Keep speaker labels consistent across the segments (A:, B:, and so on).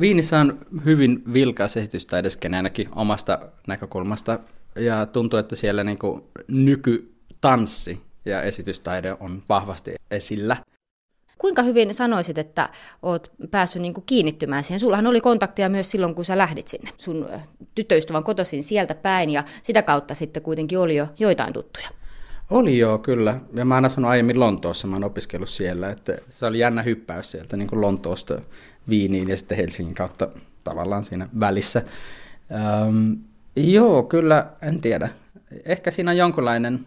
A: Viinissä on hyvin vilkas esitystaideske ainakin omasta näkökulmasta. Ja tuntuu, että siellä niin kuin nykytanssi ja esitystaide on vahvasti esillä.
B: Kuinka hyvin sanoisit, että oot päässyt niin kuin kiinnittymään siihen? Sullahan oli kontakteja myös silloin, kun sä lähdit sinne. Sun tyttöystävän kotoisin sieltä päin ja sitä kautta sitten kuitenkin oli jo joitain tuttuja.
A: Oli joo, kyllä. Ja mä oon asunut aiemmin Lontoossa, mä oon opiskellut siellä. Että se oli jännä hyppäys sieltä niin kuin Lontoosta Viiniin ja sitten Helsingin kautta tavallaan siinä välissä. Ähm, joo, kyllä, en tiedä. Ehkä siinä on jonkunlainen,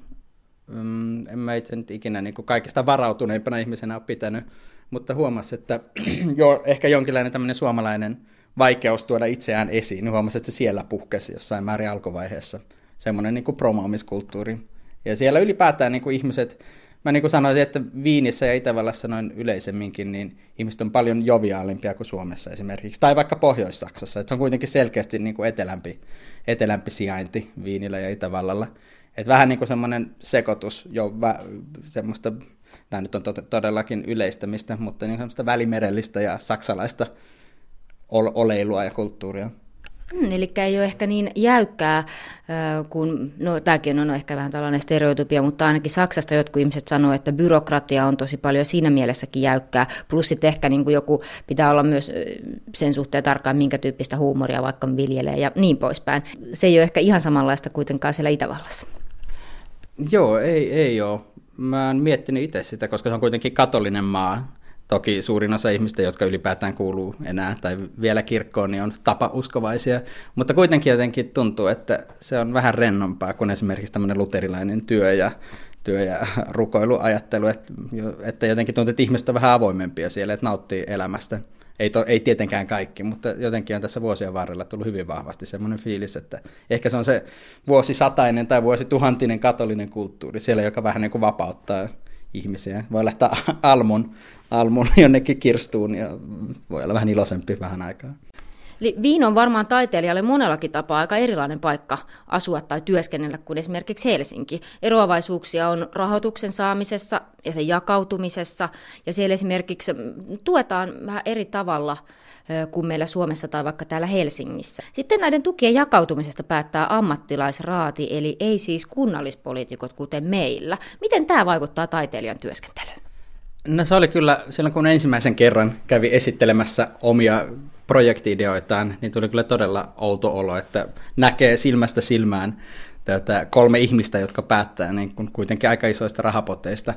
A: um, en mä itse nyt ikinä niin kuin kaikista varautuneimpana ihmisenä ole pitänyt, mutta huomasi, että jo, ehkä jonkinlainen tämmöinen suomalainen vaikeus tuoda itseään esiin. Huomasi, että se siellä puhkesi jossain määrin alkuvaiheessa. Semmoinen niin kuin promoamiskulttuuri. Ja siellä ylipäätään niin kuin ihmiset mä niin kuin sanoisin, että Viinissä ja Itävallassa noin yleisemminkin, niin ihmiset on paljon joviaalimpia kuin Suomessa esimerkiksi, tai vaikka Pohjois-Saksassa, että se on kuitenkin selkeästi niin kuin etelämpi, etelämpi sijainti Viinillä ja Itävallalla. Että vähän niin kuin semmoinen sekoitus jo vä, semmoista, tämä nyt on to- todellakin yleistämistä, mutta niin semmoista välimerellistä ja saksalaista oleilua ja kulttuuria.
B: Hmm, eli ei ole ehkä niin jäykkää, kun, no tämäkin on ehkä vähän tällainen stereotypia, mutta ainakin Saksasta jotkut ihmiset sanoo, että byrokratia on tosi paljon siinä mielessäkin jäykkää, plus sitten ehkä niin kuin joku pitää olla myös sen suhteen tarkkaan, minkä tyyppistä huumoria vaikka viljelee ja niin poispäin. Se ei ole ehkä ihan samanlaista kuitenkaan siellä Itävallassa.
A: Joo, ei, ei ole. Mä oon miettinyt itse sitä, koska se on kuitenkin katolinen maa, Toki suurin osa ihmistä, jotka ylipäätään kuuluu enää tai vielä kirkkoon, niin on tapa-uskovaisia, mutta kuitenkin jotenkin tuntuu, että se on vähän rennompaa kuin esimerkiksi tämmöinen luterilainen työ ja, työ ja rukoiluajattelu, että, että jotenkin tuntuu, että ihmiset on vähän avoimempia siellä, että nauttii elämästä. Ei, to, ei tietenkään kaikki, mutta jotenkin on tässä vuosien varrella tullut hyvin vahvasti semmoinen fiilis, että ehkä se on se vuosisatainen tai vuosituhantinen katolinen kulttuuri siellä, joka vähän niin kuin vapauttaa ihmisiä. Voi lähteä almun, almun jonnekin kirstuun ja voi olla vähän iloisempi vähän aikaa.
B: Eli Viin on varmaan taiteilijalle monellakin tapaa aika erilainen paikka asua tai työskennellä kuin esimerkiksi Helsinki. Eroavaisuuksia on rahoituksen saamisessa ja sen jakautumisessa, ja siellä esimerkiksi tuetaan vähän eri tavalla kuin meillä Suomessa tai vaikka täällä Helsingissä. Sitten näiden tukien jakautumisesta päättää ammattilaisraati, eli ei siis kunnallispoliitikot kuten meillä. Miten tämä vaikuttaa taiteilijan työskentelyyn?
A: No se oli kyllä, silloin kun ensimmäisen kerran kävi esittelemässä omia projektiideoitaan, niin tuli kyllä todella outo olo, että näkee silmästä silmään tätä kolme ihmistä, jotka päättää niin kun kuitenkin aika isoista rahapoteista,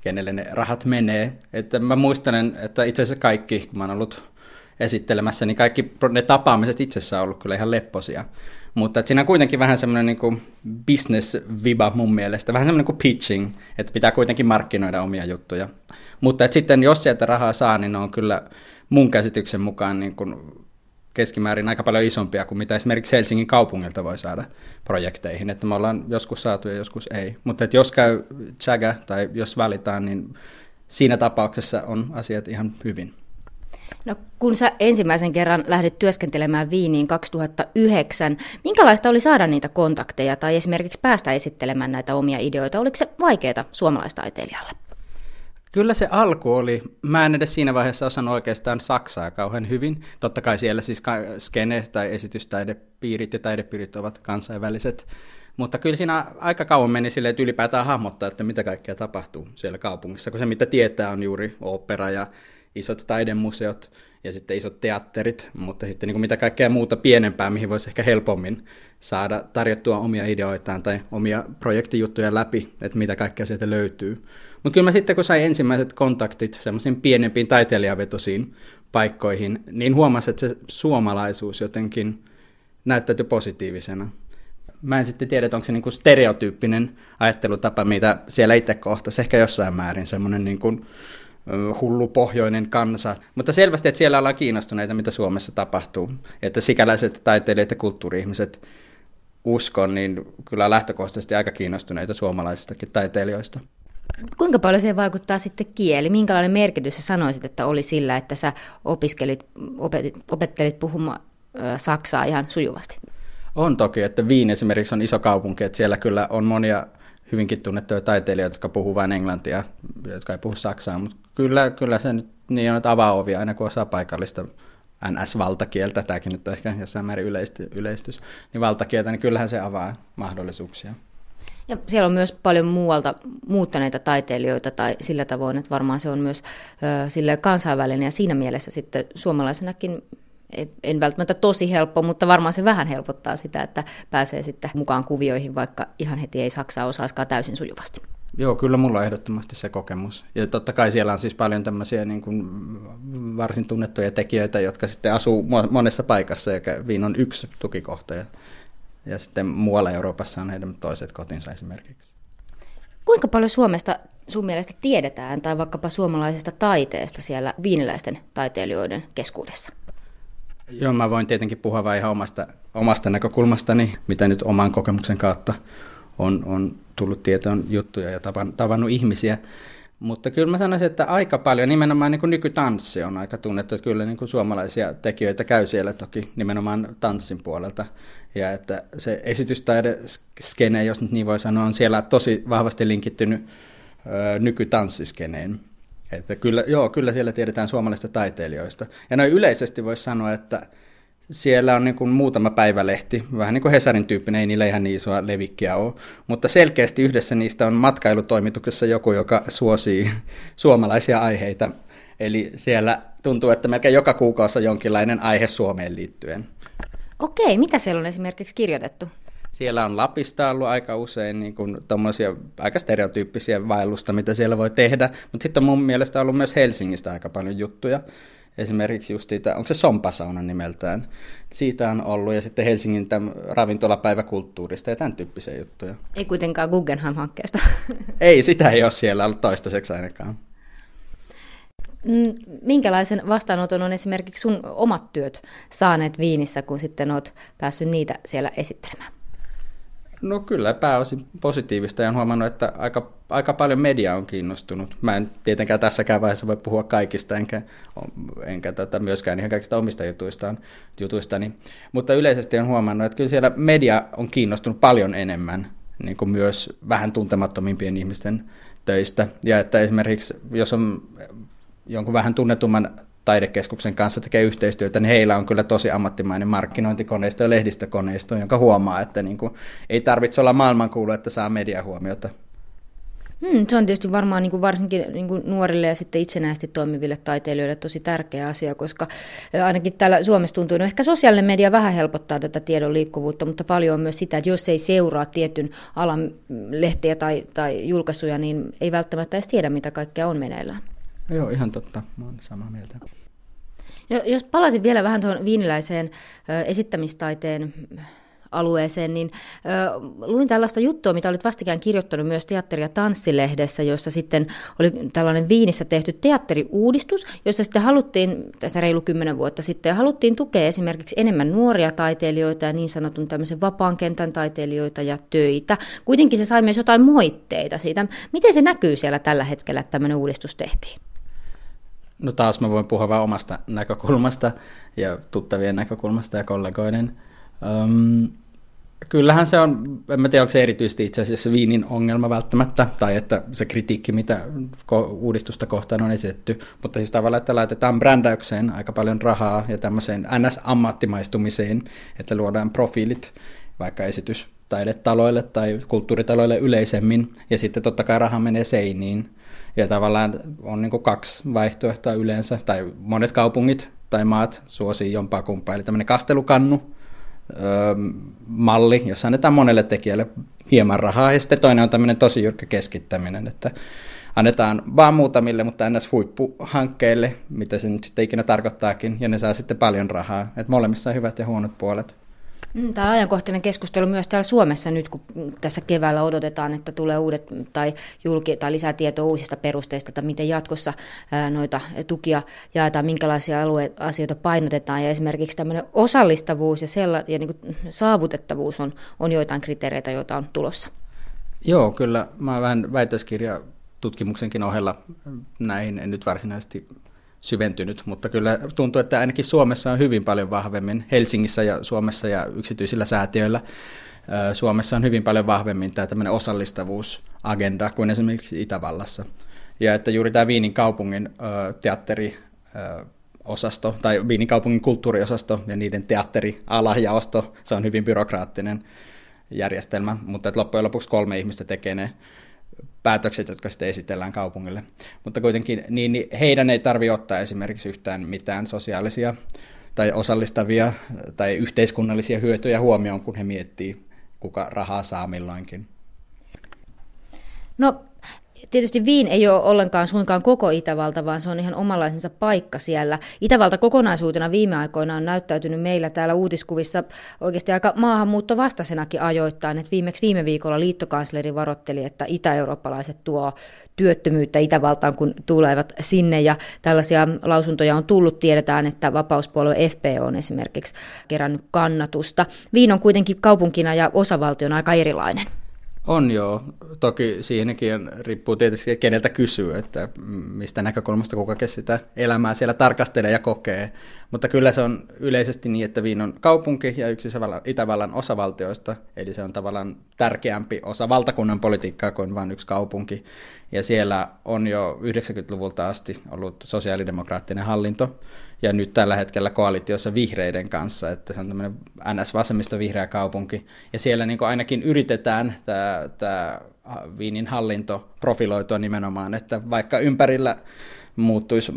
A: kenelle ne rahat menee. Että mä muistelen, että itse asiassa kaikki, kun mä oon ollut esittelemässä, niin kaikki ne tapaamiset itsessään on ollut kyllä ihan lepposia. Mutta siinä on kuitenkin vähän semmoinen niin business-viba mun mielestä, vähän semmoinen kuin pitching, että pitää kuitenkin markkinoida omia juttuja. Mutta että sitten jos sieltä rahaa saa, niin ne on kyllä mun käsityksen mukaan niin kuin keskimäärin aika paljon isompia kuin mitä esimerkiksi Helsingin kaupungilta voi saada projekteihin. Että me ollaan joskus saatu ja joskus ei. Mutta että jos käy chaga tai jos valitaan, niin siinä tapauksessa on asiat ihan hyvin.
B: No, kun sä ensimmäisen kerran lähdit työskentelemään Viiniin 2009, minkälaista oli saada niitä kontakteja tai esimerkiksi päästä esittelemään näitä omia ideoita? Oliko se vaikeaa suomalaistaiteilijalle?
A: Kyllä se alku oli. Mä en edes siinä vaiheessa osannut oikeastaan saksaa kauhean hyvin. Totta kai siellä siis skene- tai esitystaidepiirit ja taidepiirit ovat kansainväliset. Mutta kyllä siinä aika kauan meni silleen, että ylipäätään hahmottaa, että mitä kaikkea tapahtuu siellä kaupungissa. Kun se mitä tietää on juuri opera ja isot taidemuseot ja sitten isot teatterit, mutta sitten niin kuin mitä kaikkea muuta pienempää, mihin voisi ehkä helpommin saada tarjottua omia ideoitaan tai omia projektijuttuja läpi, että mitä kaikkea sieltä löytyy. Mutta kyllä mä sitten, kun sain ensimmäiset kontaktit semmoisiin pienempiin taiteilijavetosiin paikkoihin, niin huomasin, että se suomalaisuus jotenkin näyttäytyi positiivisena. Mä en sitten tiedä, että onko se niinku stereotyyppinen ajattelutapa, mitä siellä itse kohtasi, ehkä jossain määrin semmoinen niinku hullu pohjoinen kansa, mutta selvästi, että siellä ollaan kiinnostuneita, mitä Suomessa tapahtuu. Että sikäläiset taiteilijat ja kulttuuri-ihmiset uskon, niin kyllä lähtökohtaisesti aika kiinnostuneita suomalaisistakin taiteilijoista.
B: Kuinka paljon se vaikuttaa sitten kieli? Minkälainen merkitys sä sanoisit, että oli sillä, että sä opiskelit, opetit, opettelit puhumaan saksaa ihan sujuvasti?
A: On toki, että Viin esimerkiksi on iso kaupunki, että siellä kyllä on monia hyvinkin tunnettuja taiteilijoita, jotka puhuu vain englantia, jotka ei puhu saksaa, mutta kyllä, kyllä se nyt niin on, että avaa ovia aina kun osaa paikallista NS-valtakieltä, tämäkin nyt on ehkä jossain määrin yleistys, niin valtakieltä, niin kyllähän se avaa mahdollisuuksia.
B: Ja siellä on myös paljon muualta muuttaneita taiteilijoita tai sillä tavoin, että varmaan se on myös ö, kansainvälinen ja siinä mielessä sitten suomalaisenakin en välttämättä tosi helppo, mutta varmaan se vähän helpottaa sitä, että pääsee sitten mukaan kuvioihin, vaikka ihan heti ei Saksaa osaiskaan täysin sujuvasti.
A: Joo, kyllä mulla on ehdottomasti se kokemus. Ja totta kai siellä on siis paljon tämmöisiä niin kuin varsin tunnettuja tekijöitä, jotka sitten asuu monessa paikassa, ja Viin on yksi tukikohta. Ja, ja sitten muualla Euroopassa on heidän toiset kotinsa esimerkiksi.
B: Kuinka paljon Suomesta sun mielestä tiedetään, tai vaikkapa suomalaisesta taiteesta siellä viiniläisten taiteilijoiden keskuudessa?
A: Joo, mä voin tietenkin puhua vain ihan omasta, omasta näkökulmastani, mitä nyt oman kokemuksen kautta on, on tullut tietoon juttuja ja tavannut ihmisiä. Mutta kyllä mä sanoisin, että aika paljon, nimenomaan niin kuin nykytanssi on aika tunnettu, että kyllä niin kuin suomalaisia tekijöitä käy siellä toki nimenomaan tanssin puolelta. Ja että se esitystaide skene, jos nyt niin voi sanoa, on siellä tosi vahvasti linkittynyt ö, nykytanssiskeneen. Että kyllä, joo, kyllä siellä tiedetään suomalaisista taiteilijoista. Ja noin yleisesti voisi sanoa, että siellä on niin kuin muutama päivälehti, vähän niin kuin Hesarin tyyppinen, ei niillä ihan niin isoa levikkiä ole, mutta selkeästi yhdessä niistä on matkailutoimituksessa joku, joka suosii suomalaisia aiheita. Eli siellä tuntuu, että melkein joka kuukausi on jonkinlainen aihe Suomeen liittyen.
B: Okei, mitä siellä on esimerkiksi kirjoitettu?
A: Siellä on Lapista ollut aika usein niin kuin, aika stereotyyppisiä vaellusta, mitä siellä voi tehdä, mutta sitten on mun mielestä ollut myös Helsingistä aika paljon juttuja. Esimerkiksi just siitä, onko se Sompasauna nimeltään, siitä on ollut, ja sitten Helsingin ravintolapäiväkulttuurista ja tämän tyyppisiä juttuja.
B: Ei kuitenkaan Guggenheim-hankkeesta.
A: ei, sitä ei ole siellä ollut toistaiseksi ainakaan.
B: Mm, minkälaisen vastaanoton on esimerkiksi sun omat työt saaneet Viinissä, kun sitten oot päässyt niitä siellä esittelemään?
A: No kyllä pääosin positiivista ja on huomannut, että aika, aika paljon media on kiinnostunut. Mä en tietenkään tässäkään vaiheessa voi puhua kaikista, enkä, enkä tota, myöskään ihan kaikista omista jutuistaan, jutuistani. Mutta yleisesti on huomannut, että kyllä siellä media on kiinnostunut paljon enemmän niin kuin myös vähän tuntemattomimpien ihmisten töistä. Ja että esimerkiksi jos on jonkun vähän tunnetumman taidekeskuksen kanssa tekee yhteistyötä, niin heillä on kyllä tosi ammattimainen markkinointikoneisto ja lehdistökoneisto, jonka huomaa, että niin kuin, ei tarvitse olla maailmankuulu, että saa mediahuomiota.
B: Hmm, se on tietysti varmaan niin kuin varsinkin niin kuin nuorille ja sitten itsenäisesti toimiville taiteilijoille tosi tärkeä asia, koska ainakin täällä Suomessa tuntuu, no ehkä sosiaalinen media vähän helpottaa tätä tiedon liikkuvuutta, mutta paljon on myös sitä, että jos ei seuraa tietyn alan lehtiä tai, tai julkaisuja, niin ei välttämättä edes tiedä, mitä kaikkea on meneillään.
A: Joo, ihan totta. Mä olen samaa mieltä.
B: Jos palasin vielä vähän tuohon viiniläiseen esittämistaiteen alueeseen, niin ö, luin tällaista juttua, mitä olit vastikään kirjoittanut myös teatteri- ja tanssilehdessä, jossa sitten oli tällainen Viinissä tehty teatteriuudistus, jossa sitten haluttiin, tästä reilu kymmenen vuotta sitten, haluttiin tukea esimerkiksi enemmän nuoria taiteilijoita ja niin sanotun tämmöisen vapaan kentän taiteilijoita ja töitä. Kuitenkin se sai myös jotain moitteita siitä. Miten se näkyy siellä tällä hetkellä, että tämmöinen uudistus tehtiin?
A: No taas mä voin puhua vain omasta näkökulmasta ja tuttavien näkökulmasta ja kollegoiden. Um, kyllähän se on, en mä tiedä onko se erityisesti itse asiassa Viinin ongelma välttämättä, tai että se kritiikki, mitä uudistusta kohtaan on esitetty, mutta siis tavallaan, että laitetaan brändäykseen aika paljon rahaa ja tämmöiseen NS-ammattimaistumiseen, että luodaan profiilit vaikka esitys taidetaloille tai kulttuuritaloille yleisemmin, ja sitten totta kai raha menee seiniin, ja tavallaan on niin kaksi vaihtoehtoa yleensä, tai monet kaupungit tai maat suosii jompaa kumpaa. Eli tämmöinen kastelukannu, öö, malli, jossa annetaan monelle tekijälle hieman rahaa, ja sitten toinen on tämmöinen tosi jyrkkä keskittäminen, että annetaan vaan muutamille, mutta ns. huippuhankkeille, mitä se nyt sitten ikinä tarkoittaakin, ja ne saa sitten paljon rahaa. Että molemmissa on hyvät ja huonot puolet.
B: Mm, tämä ajankohtainen keskustelu myös täällä Suomessa nyt, kun tässä keväällä odotetaan, että tulee uudet tai, julki, tai lisää tietoa uusista perusteista, että miten jatkossa noita tukia jaetaan, minkälaisia alue- asioita painotetaan. Ja esimerkiksi tämmöinen osallistavuus ja, sella, ja niin saavutettavuus on, on joitain kriteereitä, joita on tulossa.
A: Joo, kyllä. Mä vähän väitöskirja tutkimuksenkin ohella näihin en nyt varsinaisesti syventynyt, mutta kyllä tuntuu, että ainakin Suomessa on hyvin paljon vahvemmin, Helsingissä ja Suomessa ja yksityisillä säätiöillä, Suomessa on hyvin paljon vahvemmin tämä tämmöinen osallistavuusagenda kuin esimerkiksi Itävallassa. Ja että juuri tämä Viinin kaupungin teatteri osasto, tai Viinin kaupungin kulttuuriosasto ja niiden teatteriala ja osto, se on hyvin byrokraattinen järjestelmä, mutta että loppujen lopuksi kolme ihmistä tekee ne päätökset, jotka sitten esitellään kaupungille. Mutta kuitenkin niin, niin heidän ei tarvitse ottaa esimerkiksi yhtään mitään sosiaalisia tai osallistavia tai yhteiskunnallisia hyötyjä huomioon, kun he miettii, kuka rahaa saa milloinkin.
B: No tietysti Viin ei ole ollenkaan suinkaan koko Itävalta, vaan se on ihan omanlaisensa paikka siellä. Itävalta kokonaisuutena viime aikoina on näyttäytynyt meillä täällä uutiskuvissa oikeasti aika maahanmuuttovastaisenakin ajoittain. että viimeksi viime viikolla liittokansleri varoitteli, että itä-eurooppalaiset tuo työttömyyttä Itävaltaan, kun tulevat sinne. Ja tällaisia lausuntoja on tullut. Tiedetään, että vapauspuolue FP on esimerkiksi kerännyt kannatusta. Viin on kuitenkin kaupunkina ja osavaltiona aika erilainen.
A: On joo. Toki siihenkin riippuu tietysti keneltä kysyy, että mistä näkökulmasta kukakin sitä elämää siellä tarkastelee ja kokee. Mutta kyllä se on yleisesti niin, että Viin on kaupunki ja yksi Itävallan osavaltioista, eli se on tavallaan tärkeämpi osa valtakunnan politiikkaa kuin vain yksi kaupunki. Ja siellä on jo 90-luvulta asti ollut sosiaalidemokraattinen hallinto, ja nyt tällä hetkellä koalitiossa vihreiden kanssa, että se on tämmöinen NS-vasemmista vihreä kaupunki, ja siellä niin ainakin yritetään tämä, tämä Viinin hallinto profiloitua nimenomaan, että vaikka ympärillä muuttuisi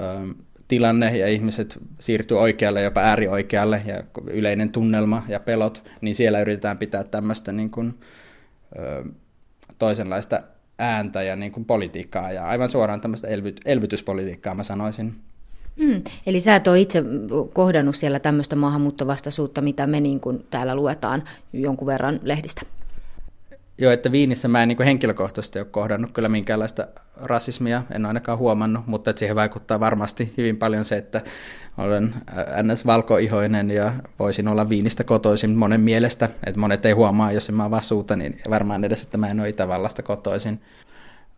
A: äh, tilanne ja ihmiset siirtyy oikealle, jopa äärioikealle ja yleinen tunnelma ja pelot, niin siellä yritetään pitää tämmöistä niin kuin, äh, toisenlaista ääntä ja niin kuin politiikkaa ja aivan suoraan tämmöistä elvy- elvytyspolitiikkaa mä sanoisin.
B: Mm, eli sä et ole itse kohdannut siellä tämmöistä maahanmuuttovastaisuutta, mitä me niin kuin täällä luetaan jonkun verran lehdistä?
A: Joo, että Viinissä mä en niin henkilökohtaisesti ole kohdannut kyllä minkäänlaista rasismia, en ainakaan huomannut, mutta siihen vaikuttaa varmasti hyvin paljon se, että olen ns. valkoihoinen ja voisin olla Viinistä kotoisin monen mielestä, että monet ei huomaa, jos en mä vaan suuta, niin varmaan edes, että mä en ole Itävallasta kotoisin.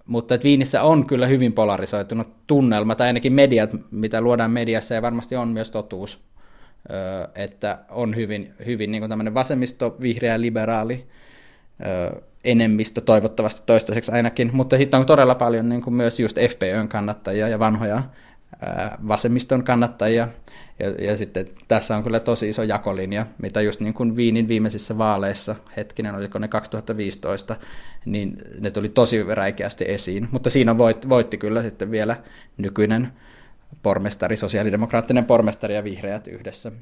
A: Mutta että Viinissä on kyllä hyvin polarisoitunut tunnelma, tai ainakin mediat, mitä luodaan mediassa, ja varmasti on myös totuus, että on hyvin, hyvin niin tämmöinen vasemmisto, vihreä, liberaali enemmistö toivottavasti toistaiseksi ainakin, mutta sitten on todella paljon niin kuin myös just FPÖn kannattajia ja vanhoja vasemmiston kannattajia, ja, ja sitten tässä on kyllä tosi iso jakolinja, mitä just niin kuin Viinin viimeisissä vaaleissa, hetkinen, oliko ne 2015, niin ne tuli tosi räikeästi esiin. Mutta siinä voitti, voitti kyllä sitten vielä nykyinen pormestari, sosiaalidemokraattinen pormestari ja vihreät yhdessä.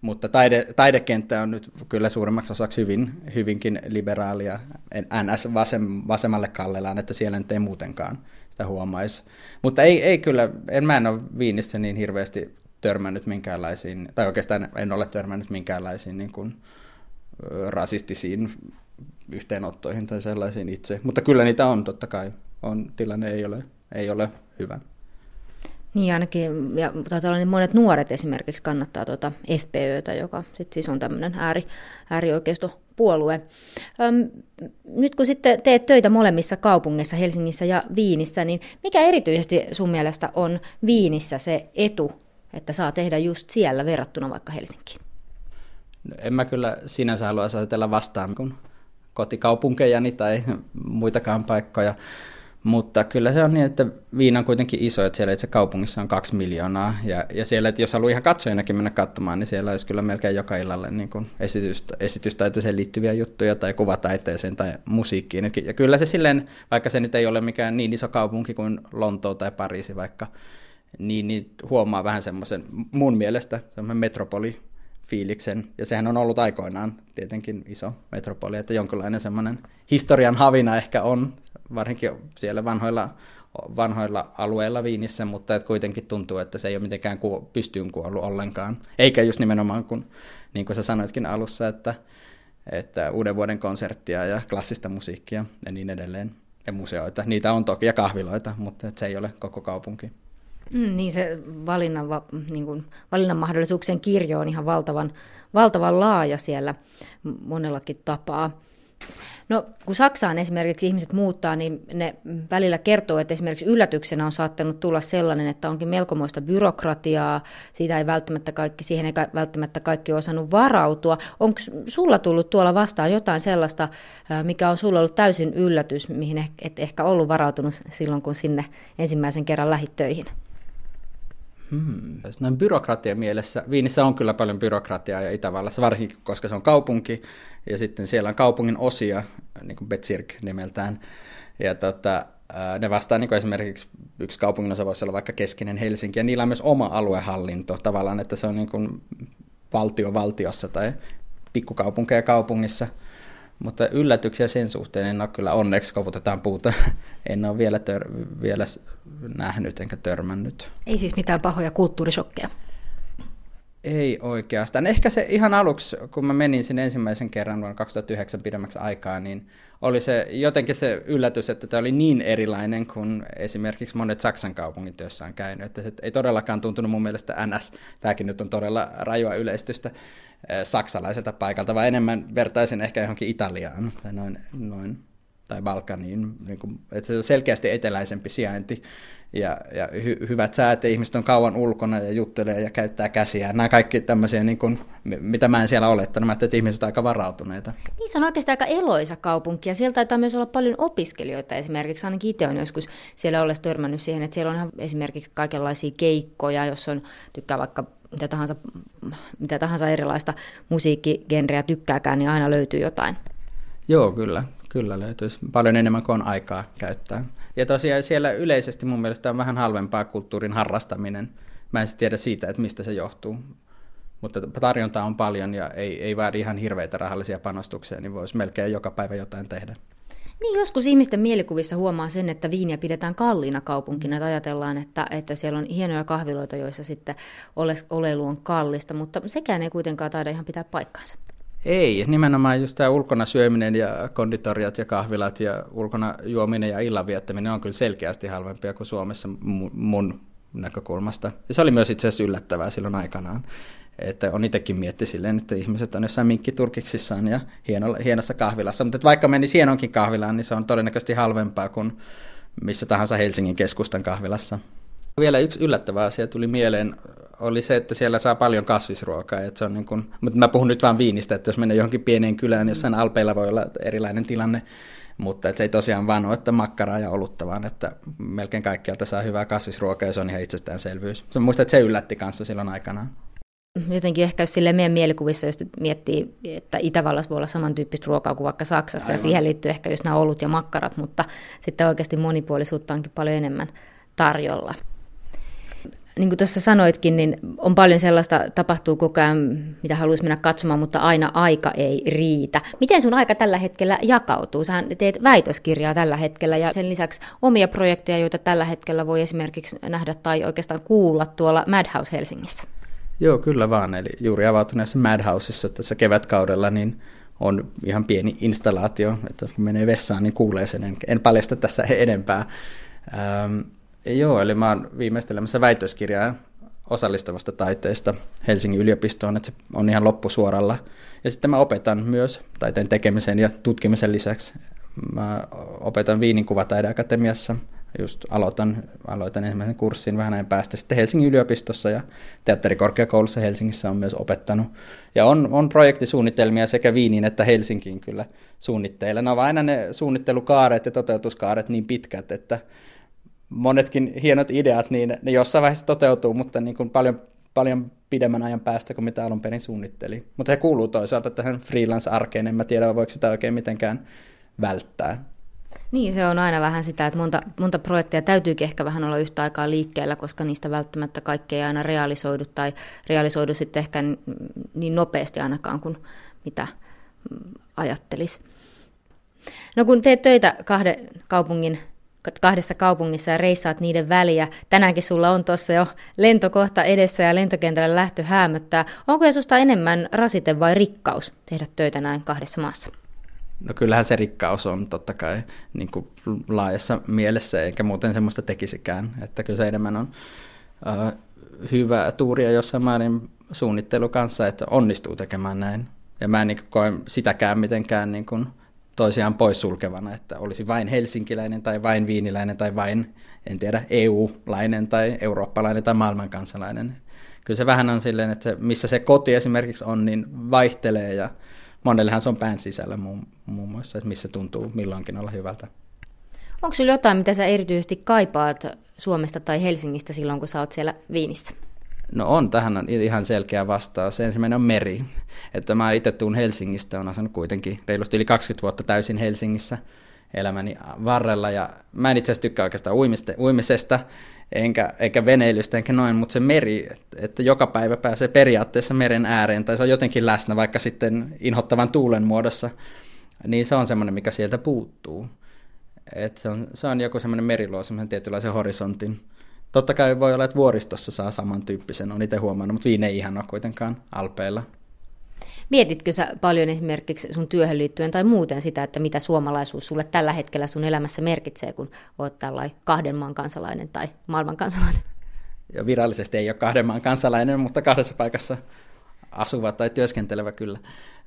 A: Mutta taide, taidekenttä on nyt kyllä suurimmaksi osaksi hyvin, hyvinkin liberaalia, NS vasem, vasemmalle kallellaan, että siellä nyt ei muutenkaan sitä huomaisi. Mutta ei, ei kyllä, en mä en ole Viinissä niin hirveästi törmännyt minkäänlaisiin, tai oikeastaan en ole törmännyt minkäänlaisiin niin kuin, rasistisiin yhteenottoihin tai sellaisiin itse. Mutta kyllä niitä on totta kai. On, tilanne ei ole, ei ole hyvä.
B: Niin ainakin, ja taitaa olla niin monet nuoret esimerkiksi kannattaa tuota FPÖtä, joka sit siis on tämmöinen ääri, äärioikeistopuolue. Öm, nyt kun sitten teet töitä molemmissa kaupungeissa, Helsingissä ja Viinissä, niin mikä erityisesti sun mielestä on Viinissä se etu, että saa tehdä just siellä verrattuna vaikka Helsinkiin?
A: En mä kyllä sinänsä halua asetella vastaan kuin kotikaupunkejani tai muitakaan paikkoja. Mutta kyllä se on niin, että Viina on kuitenkin iso, että siellä itse kaupungissa on kaksi miljoonaa. Ja, ja siellä, että jos haluaa ihan katsojanakin mennä katsomaan, niin siellä olisi kyllä melkein joka illalle niin kuin esitystä, esitystaiteeseen liittyviä juttuja tai kuvataiteeseen tai musiikkiin. Ja kyllä se silleen, vaikka se nyt ei ole mikään niin iso kaupunki kuin Lontoa tai Pariisi vaikka, niin, niin huomaa vähän semmoisen mun mielestä semmoinen metropoli fiiliksen, ja sehän on ollut aikoinaan tietenkin iso metropoli, että jonkinlainen semmoinen historian havina ehkä on, varsinkin siellä vanhoilla, vanhoilla alueilla Viinissä, mutta että kuitenkin tuntuu, että se ei ole mitenkään ku, pystyyn kuollut ollenkaan. Eikä just nimenomaan, kun, niin kuin sä sanoitkin alussa, että, että uuden vuoden konserttia ja klassista musiikkia ja niin edelleen, ja museoita. Niitä on toki, ja kahviloita, mutta se ei ole koko kaupunki.
B: Mm, niin se valinnan, niin kuin, valinnan mahdollisuuksien kirjo on ihan valtavan, valtavan laaja siellä monellakin tapaa. No, kun Saksaan esimerkiksi ihmiset muuttaa, niin ne välillä kertoo, että esimerkiksi yllätyksenä on saattanut tulla sellainen, että onkin melkomoista byrokratiaa, siitä ei välttämättä kaikki, siihen ei välttämättä kaikki ole osannut varautua. Onko sulla tullut tuolla vastaan jotain sellaista, mikä on sulla ollut täysin yllätys, mihin et ehkä ollut varautunut silloin, kun sinne ensimmäisen kerran lähit töihin?
A: Hmm. Noin byrokratian mielessä, Viinissä on kyllä paljon byrokratiaa ja Itävallassa, varsinkin koska se on kaupunki, sitten siellä on kaupungin osia, niin kuin Betsirk nimeltään, ja tota, ne vastaa niin esimerkiksi yksi kaupungin osa voisi olla vaikka keskinen Helsinki, ja niillä on myös oma aluehallinto tavallaan, että se on niin kuin valtio valtiossa tai pikkukaupunkeja kaupungissa, mutta yllätyksiä sen suhteen en ole kyllä onneksi, koputetaan puuta, en ole vielä, tör, vielä nähnyt enkä törmännyt.
B: Ei siis mitään pahoja kulttuurishokkeja?
A: Ei oikeastaan. Ehkä se ihan aluksi, kun mä menin sinne ensimmäisen kerran vuonna 2009 pidemmäksi aikaa, niin oli se jotenkin se yllätys, että tämä oli niin erilainen kuin esimerkiksi monet Saksan kaupungit, joissa on käynyt. Että se ei todellakaan tuntunut mun mielestä NS, tämäkin nyt on todella rajua yleistystä, eh, saksalaiselta paikalta, vaan enemmän vertaisin ehkä johonkin Italiaan tai noin, noin tai Balkaniin, niin kuin, että se on selkeästi eteläisempi sijainti ja, ja hy, hyvät säät ja ihmiset on kauan ulkona ja juttelee ja käyttää käsiä. Nämä kaikki tämmöisiä, niin kuin, mitä mä en siellä olettanut, mä että ihmiset ovat aika varautuneita.
B: Niin se on oikeastaan aika eloisa kaupunki ja siellä taitaa myös olla paljon opiskelijoita esimerkiksi. Ainakin itse on joskus siellä ollessa törmännyt siihen, että siellä on ihan esimerkiksi kaikenlaisia keikkoja, jos on tykkää vaikka mitä tahansa, mitä tahansa erilaista musiikkigenreä tykkääkään, niin aina löytyy jotain.
A: Joo, kyllä. Kyllä löytyisi paljon enemmän kuin on aikaa käyttää. Ja tosiaan siellä yleisesti mun mielestä on vähän halvempaa kulttuurin harrastaminen. Mä en tiedä siitä, että mistä se johtuu. Mutta tarjontaa on paljon ja ei, ei vaadi ihan hirveitä rahallisia panostuksia, niin voisi melkein joka päivä jotain tehdä.
B: Niin, joskus ihmisten mielikuvissa huomaa sen, että Viiniä pidetään kalliina kaupunkina. Että ajatellaan, että, että siellä on hienoja kahviloita, joissa sitten oleilu on kallista, mutta sekään ei kuitenkaan taida ihan pitää paikkaansa.
A: Ei, nimenomaan just tämä ulkona syöminen ja konditoriat ja kahvilat ja ulkona juominen ja illan viettäminen on kyllä selkeästi halvempia kuin Suomessa mun näkökulmasta. Ja se oli myös itse asiassa yllättävää silloin aikanaan. Että on itsekin mietti silleen, että ihmiset on jossain minkkiturkiksissaan ja hieno, hienossa kahvilassa. Mutta vaikka meni hienonkin kahvilaan, niin se on todennäköisesti halvempaa kuin missä tahansa Helsingin keskustan kahvilassa. Vielä yksi yllättävä asia tuli mieleen oli se, että siellä saa paljon kasvisruokaa. Että se on niin kuin, mutta mä puhun nyt vain viinistä, että jos menee johonkin pieneen kylään, jossain Alpeilla voi olla erilainen tilanne, mutta että se ei tosiaan vaan ole, että makkaraa ja olutta, vaan että melkein kaikkialta saa hyvää kasvisruokaa ja se on ihan itsestäänselvyys. Mä muistan, että se yllätti kanssa silloin aikanaan.
B: Jotenkin ehkä sille meidän mielikuvissa, jos miettii, että Itävallassa voi olla samantyyppistä ruokaa kuin vaikka Saksassa, Aivan. ja siihen liittyy ehkä just nämä olut ja makkarat, mutta sitten oikeasti monipuolisuutta onkin paljon enemmän tarjolla niin kuin tuossa sanoitkin, niin on paljon sellaista, tapahtuu koko ajan, mitä haluaisi mennä katsomaan, mutta aina aika ei riitä. Miten sun aika tällä hetkellä jakautuu? Sä teet väitöskirjaa tällä hetkellä ja sen lisäksi omia projekteja, joita tällä hetkellä voi esimerkiksi nähdä tai oikeastaan kuulla tuolla Madhouse Helsingissä.
A: Joo, kyllä vaan. Eli juuri avautuneessa Madhouseissa tässä kevätkaudella, niin on ihan pieni installaatio, että kun menee vessaan, niin kuulee sen. En, en paljasta tässä enempää. Joo, eli mä oon viimeistelemässä väitöskirjaa osallistavasta taiteesta Helsingin yliopistoon, että se on ihan loppusuoralla. Ja sitten mä opetan myös taiteen tekemisen ja tutkimisen lisäksi. Mä opetan Viinin kuvataideakatemiassa, just aloitan, aloitan ensimmäisen kurssin vähän näin päästä sitten Helsingin yliopistossa ja teatterikorkeakoulussa Helsingissä on myös opettanut. Ja on, on projektisuunnitelmia sekä Viiniin että Helsinkiin kyllä suunnitteilla. Ne on aina ne suunnittelukaaret ja toteutuskaaret niin pitkät, että monetkin hienot ideat, niin ne jossain vaiheessa toteutuu, mutta niin kuin paljon, paljon pidemmän ajan päästä kuin mitä alun perin suunnitteli. Mutta se kuuluu toisaalta tähän freelance-arkeen, en mä tiedä, voiko sitä oikein mitenkään välttää.
B: Niin, se on aina vähän sitä, että monta, monta projektia täytyykin ehkä vähän olla yhtä aikaa liikkeellä, koska niistä välttämättä kaikki ei aina realisoidu tai realisoidu sitten ehkä niin nopeasti ainakaan kuin mitä ajattelisi. No kun teet töitä kahden kaupungin kahdessa kaupungissa ja reissaat niiden väliä. Tänäänkin sulla on tuossa jo lentokohta edessä ja lentokentällä lähtö häämöttää. Onko susta enemmän rasite vai rikkaus tehdä töitä näin kahdessa maassa?
A: No kyllähän se rikkaus on totta kai niin kuin laajassa mielessä, eikä muuten semmoista tekisikään. Että kyllä se enemmän on uh, hyvä tuuria jossain määrin suunnittelu kanssa, että onnistuu tekemään näin. Ja mä en niin koe sitäkään mitenkään niin kuin, toisiaan poissulkevana, että olisi vain helsinkiläinen tai vain viiniläinen tai vain, en tiedä, EU-lainen tai eurooppalainen tai maailmankansalainen. Kyllä se vähän on silleen, että se, missä se koti esimerkiksi on, niin vaihtelee ja monellehan se on pään sisällä muun, muun muassa, että missä tuntuu milloinkin olla hyvältä.
B: Onko sinulla jotain, mitä sä erityisesti kaipaat Suomesta tai Helsingistä silloin, kun sä oot siellä Viinissä?
A: No on, tähän on ihan selkeä vastaus. Ensimmäinen on meri. Että mä itse tuun Helsingistä, on asunut kuitenkin reilusti yli 20 vuotta täysin Helsingissä elämäni varrella. Ja mä en itse asiassa tykkää oikeastaan uimiste, uimisesta, enkä, enkä veneilystä, enkä noin, mutta se meri, että joka päivä pääsee periaatteessa meren ääreen, tai se on jotenkin läsnä, vaikka sitten inhottavan tuulen muodossa, niin se on semmoinen, mikä sieltä puuttuu. Et se, on, se on joku semmoinen meriluo, semmoinen tietynlaisen horisontin. Totta kai voi olla, että vuoristossa saa samantyyppisen, on itse huomannut, mutta viine ei ihan ole kuitenkaan alpeilla.
B: Mietitkö sä paljon esimerkiksi sun työhön liittyen tai muuten sitä, että mitä suomalaisuus sulle tällä hetkellä sun elämässä merkitsee, kun oot tällainen kahden maan kansalainen tai maailman kansalainen?
A: Ja virallisesti ei ole kahden maan kansalainen, mutta kahdessa paikassa asuva tai työskentelevä kyllä.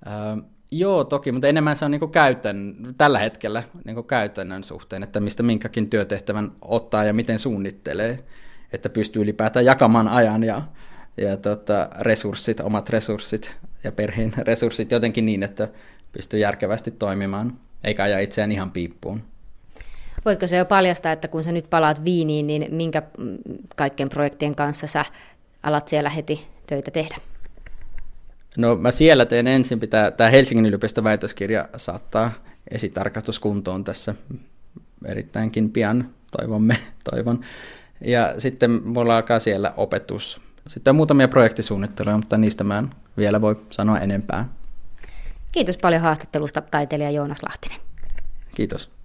A: Öö, joo, toki, mutta enemmän se on niin käytön, tällä hetkellä niin käytännön suhteen, että mistä minkäkin työtehtävän ottaa ja miten suunnittelee, että pystyy ylipäätään jakamaan ajan ja, ja tota, resurssit, omat resurssit ja perheen resurssit jotenkin niin, että pystyy järkevästi toimimaan, eikä aja itseään ihan piippuun.
B: Voitko se jo paljastaa, että kun sä nyt palaat Viiniin, niin minkä kaikkien projektien kanssa sä alat siellä heti töitä tehdä?
A: No mä siellä teen ensin, pitää tämä Helsingin yliopiston väitöskirja saattaa esitarkastuskuntoon tässä erittäinkin pian, toivomme, toivon. Ja sitten mulla alkaa siellä opetus. Sitten on muutamia projektisuunnitteluja, mutta niistä mä en vielä voi sanoa enempää.
B: Kiitos paljon haastattelusta taiteilija Joonas Lahtinen.
A: Kiitos.